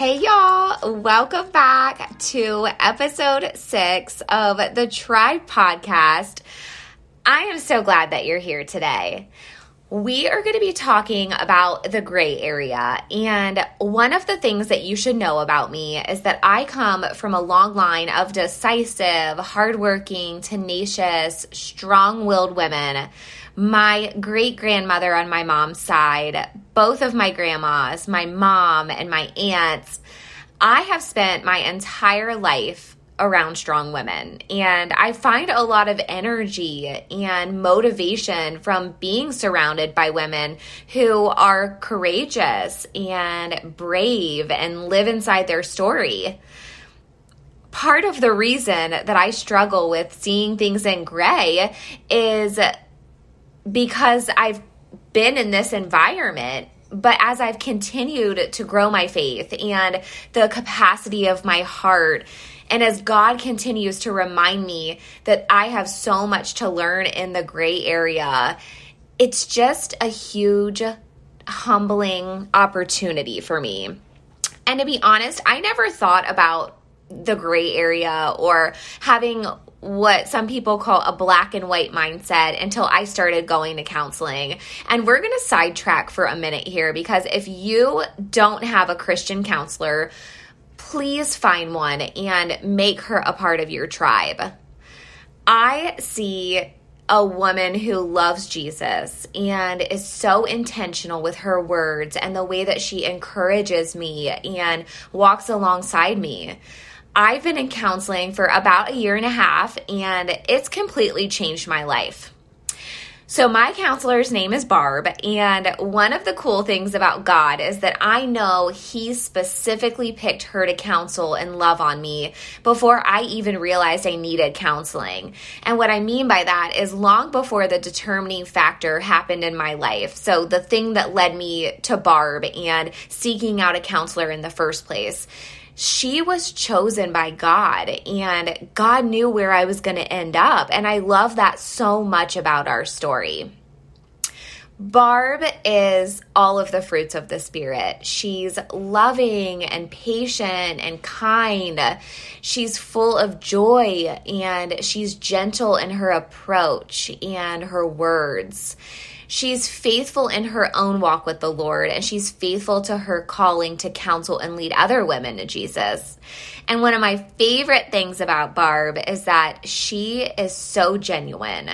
Hey, y'all. Welcome back to episode six of the Tribe Podcast. I am so glad that you're here today. We are going to be talking about the gray area. And one of the things that you should know about me is that I come from a long line of decisive, hardworking, tenacious, strong willed women. My great grandmother on my mom's side, both of my grandmas, my mom, and my aunts, I have spent my entire life around strong women. And I find a lot of energy and motivation from being surrounded by women who are courageous and brave and live inside their story. Part of the reason that I struggle with seeing things in gray is because I've been in this environment but as I've continued to grow my faith and the capacity of my heart and as God continues to remind me that I have so much to learn in the gray area, it's just a huge, humbling opportunity for me. And to be honest, I never thought about the gray area or having what some people call a black and white mindset until I started going to counseling. And we're going to sidetrack for a minute here because if you don't have a Christian counselor, please find one and make her a part of your tribe. I see a woman who loves Jesus and is so intentional with her words and the way that she encourages me and walks alongside me. I've been in counseling for about a year and a half and it's completely changed my life. So, my counselor's name is Barb, and one of the cool things about God is that I know He specifically picked her to counsel and love on me before I even realized I needed counseling. And what I mean by that is long before the determining factor happened in my life. So, the thing that led me to Barb and seeking out a counselor in the first place she was chosen by God and God knew where I was going to end up. And I love that so much about our story. Barb is all of the fruits of the Spirit. She's loving and patient and kind. She's full of joy and she's gentle in her approach and her words. She's faithful in her own walk with the Lord, and she's faithful to her calling to counsel and lead other women to Jesus. And one of my favorite things about Barb is that she is so genuine.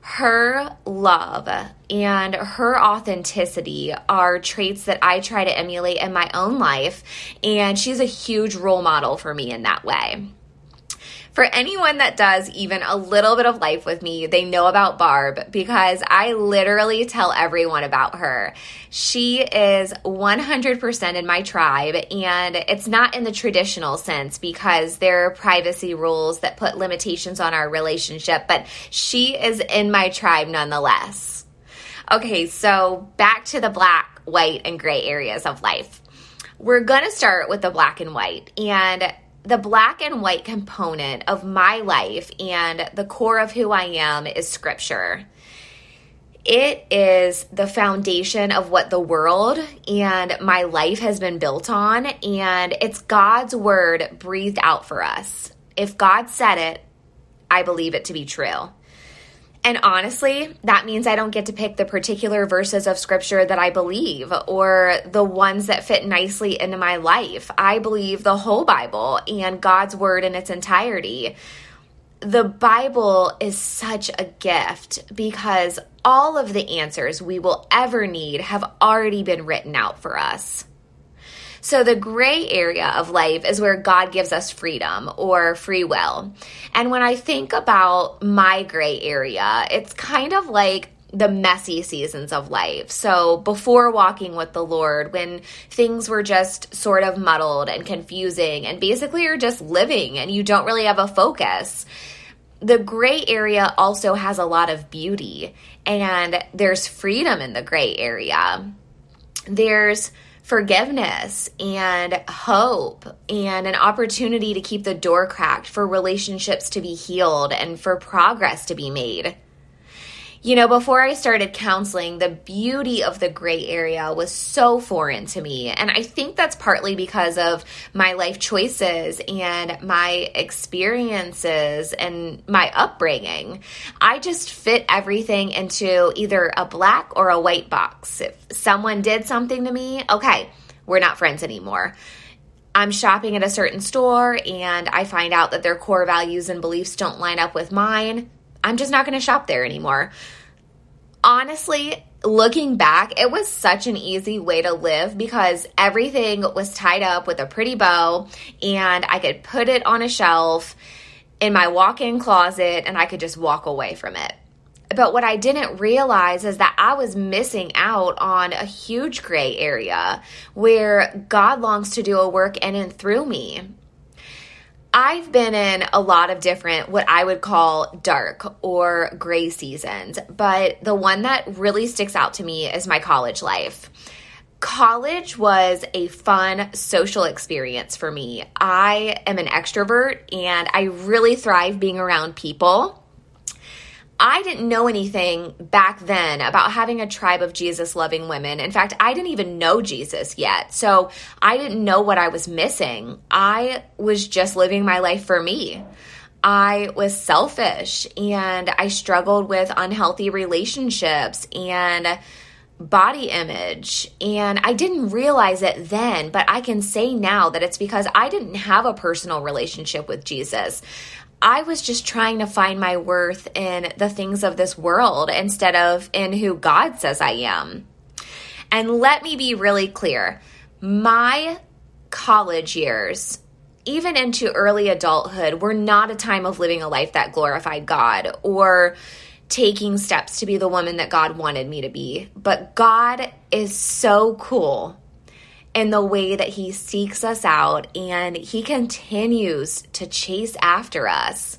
Her love and her authenticity are traits that I try to emulate in my own life, and she's a huge role model for me in that way. For anyone that does even a little bit of life with me, they know about Barb because I literally tell everyone about her. She is 100% in my tribe, and it's not in the traditional sense because there are privacy rules that put limitations on our relationship, but she is in my tribe nonetheless. Okay, so back to the black, white, and gray areas of life. We're to start with the black and white. And the black and white component of my life and the core of who I am is scripture. It is the foundation of what the world and my life has been built on, and it's God's word breathed out for us. If God said it, I believe it to be true. And honestly, that means I don't get to pick the particular verses of scripture that I believe or the ones that fit nicely into my life. I believe the whole Bible and God's word in its entirety. The Bible is such a gift because all of the answers we will ever need have already been written out for us. So the gray area of life is where God gives us freedom or free will. And when I think about my gray area, it's kind of like the messy seasons of life. So before walking with the Lord, when things were just sort of muddled and confusing, and basically you're just living and you don't really have a focus. The gray area also has a lot of beauty, and there's freedom in the gray area. There's forgiveness and hope and an opportunity to keep the door cracked for relationships to be healed and for progress to be made. You know, before I started counseling, the beauty of the gray area was so foreign to me. And I think that's partly because of my life choices and my experiences and my upbringing. I just fit everything into either a black or a white box. If someone did something to me, okay, we're not friends anymore. I'm shopping at a certain store and I find out that their core values and beliefs don't line up with mine. I'm just not going to shop there anymore. Honestly, looking back, it was such an easy way to live because everything was tied up with a pretty bow and I could put it on a shelf in my walk in closet and I could just walk away from it. But what I didn't realize is that I was missing out on a huge gray area where God longs to do a work in and through me. I've been in a lot of different, what I would call dark or gray seasons, but the one that really sticks out to me is my college life. College was a fun social experience for me. I am an extrovert and I really thrive being around people. I didn't know anything back then about having a tribe of Jesus loving women. In fact, I didn't even know Jesus yet. So I didn't know what I was missing. I was just living my life for me. I was selfish and I struggled with unhealthy relationships and body image. And I didn't realize it then, but I can say now that it's because I didn't have a personal relationship with Jesus. I was just trying to find my worth in the things of this world instead of in who God says I am. And let me be really clear my college years, even into early adulthood, were not a time of living a life that glorified God or taking steps to be the woman that God wanted me to be. But God is so cool in the way that he seeks us out and he continues to chase after us.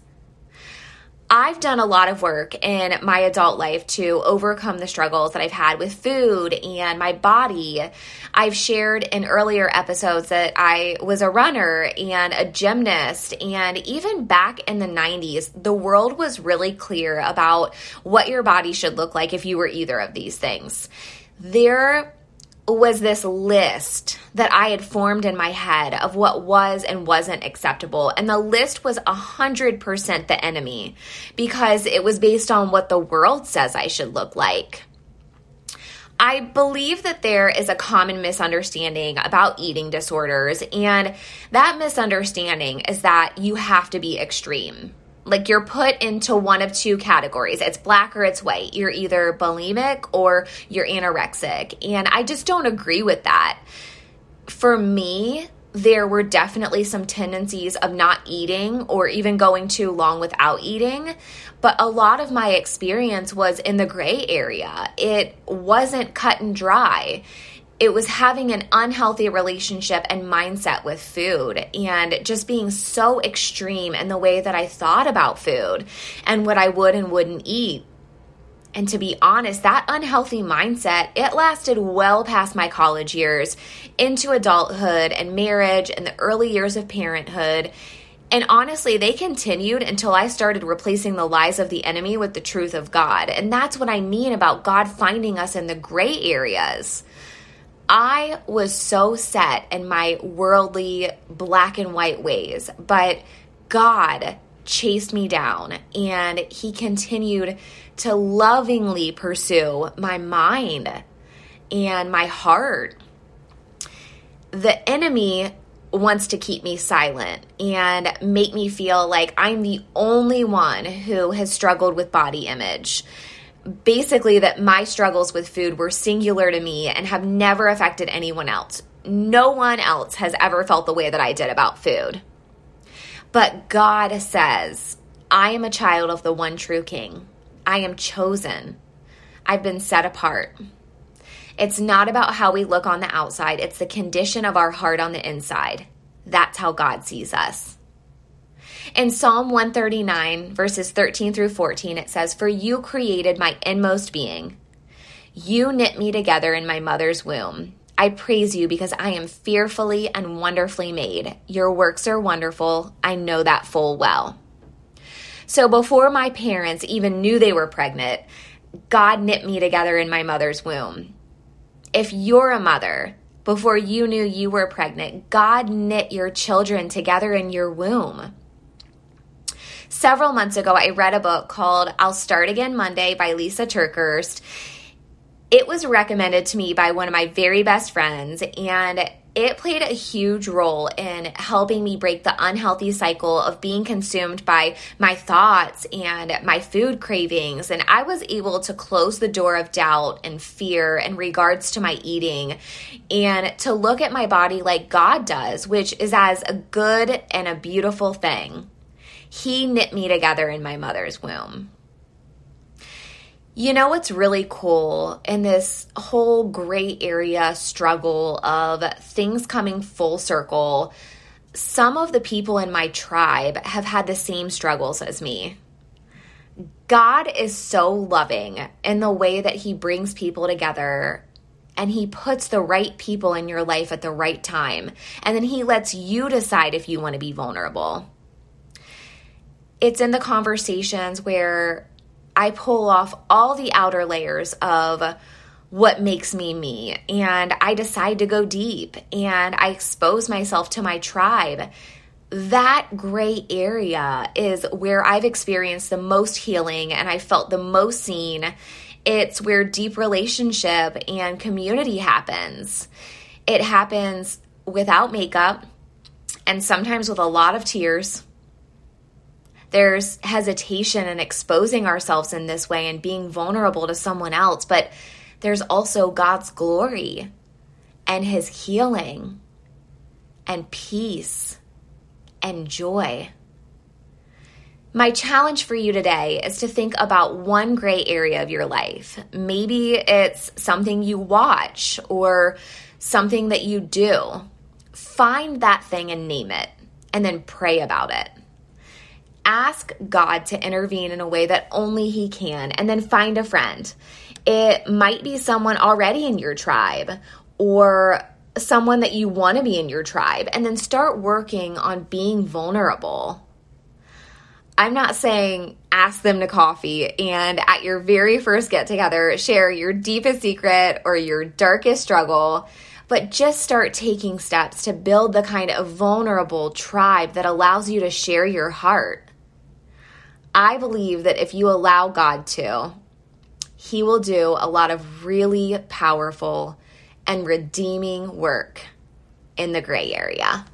I've done a lot of work in my adult life to overcome the struggles that I've had with food and my body. I've shared in earlier episodes that I was a runner and a gymnast. And even back in the 90s, the world was really clear about what your body should look like if you were either of these things. There was this list that I had formed in my head of what was and wasn't acceptable. And the list was 100% the enemy because it was based on what the world says I should look like. I believe that there is a common misunderstanding about eating disorders, and that misunderstanding is that you have to be extreme. Like you're put into one of two categories. It's black or it's white. You're either bulimic or you're anorexic. And I just don't agree with that. For me, there were definitely some tendencies of not eating or even going too long without eating. But a lot of my experience was in the gray area. It wasn't cut and dry it was having an unhealthy relationship and mindset with food and just being so extreme in the way that I thought about food and what I would and wouldn't eat. And to be honest, that unhealthy mindset, it lasted well past my college years into adulthood and marriage and the early years of parenthood. And honestly, they continued until I started replacing the lies of the enemy with the truth of God. And that's what I mean about God finding us in the gray areas. I was so set in my worldly black and white ways, but God chased me down and he continued to lovingly pursue my mind and my heart. The enemy wants to keep me silent and make me feel like I'm the only one who has struggled with body image basically that my struggles with food were singular to me and have never affected anyone else. No one else has ever felt the way that I did about food. But God says, I am a child of the one true King. I am chosen. I've been set apart. It's not about how we look on the outside, it's the condition of our heart on the inside. That's how God sees us. In Psalm 139, verses 13 through 14, it says, For you created my inmost being. You knit me together in my mother's womb. I praise you because I am fearfully and wonderfully made. Your works are wonderful. I know that full well. So before my parents even knew they were pregnant, God knit me together in my mother's womb. If you're a mother, before you knew you were pregnant, God knit your children together in your womb. Several months ago, I read a book called I'll Start Again Monday by Lysa TerKeurst. It was recommended to me by one of my very best friends, and it played a huge role in helping me break the unhealthy cycle of being consumed by my thoughts and my food cravings. And I was able to close the door of doubt and fear in regards to my eating and to look at my body like God does, which is as a good and a beautiful thing. He knit me together in my mother's womb. You know what's really cool in this whole gray area struggle of things coming full circle? Some of the people in my tribe have had the same struggles as me. God is so loving in the way that He brings people together and He puts the right people in your life at the right time. And then He lets you decide if you want to be vulnerable. It's in the conversations where I pull off all the outer layers of what makes me me. And I decide to go deep and I expose myself to my tribe. That gray area is where I've experienced the most healing and I felt the most seen. It's where deep relationship and community happens. It happens without makeup and sometimes with a lot of tears there's hesitation in exposing ourselves in this way and being vulnerable to someone else, but there's also God's glory and his healing and peace and joy. My challenge for you today is to think about one gray area of your life. Maybe it's something you watch or something that you do. Find that thing and name it, and then pray about it ask God to intervene in a way that only He can, and then find a friend. It might be someone already in your tribe or someone that you want to be in your tribe, and then start working on being vulnerable. I'm not saying ask them to coffee and at your very first get together, share your deepest secret or your darkest struggle, but just start taking steps to build the kind of vulnerable tribe that allows you to share your heart. I believe that if you allow God to, He will do a lot of really powerful and redeeming work in the gray area.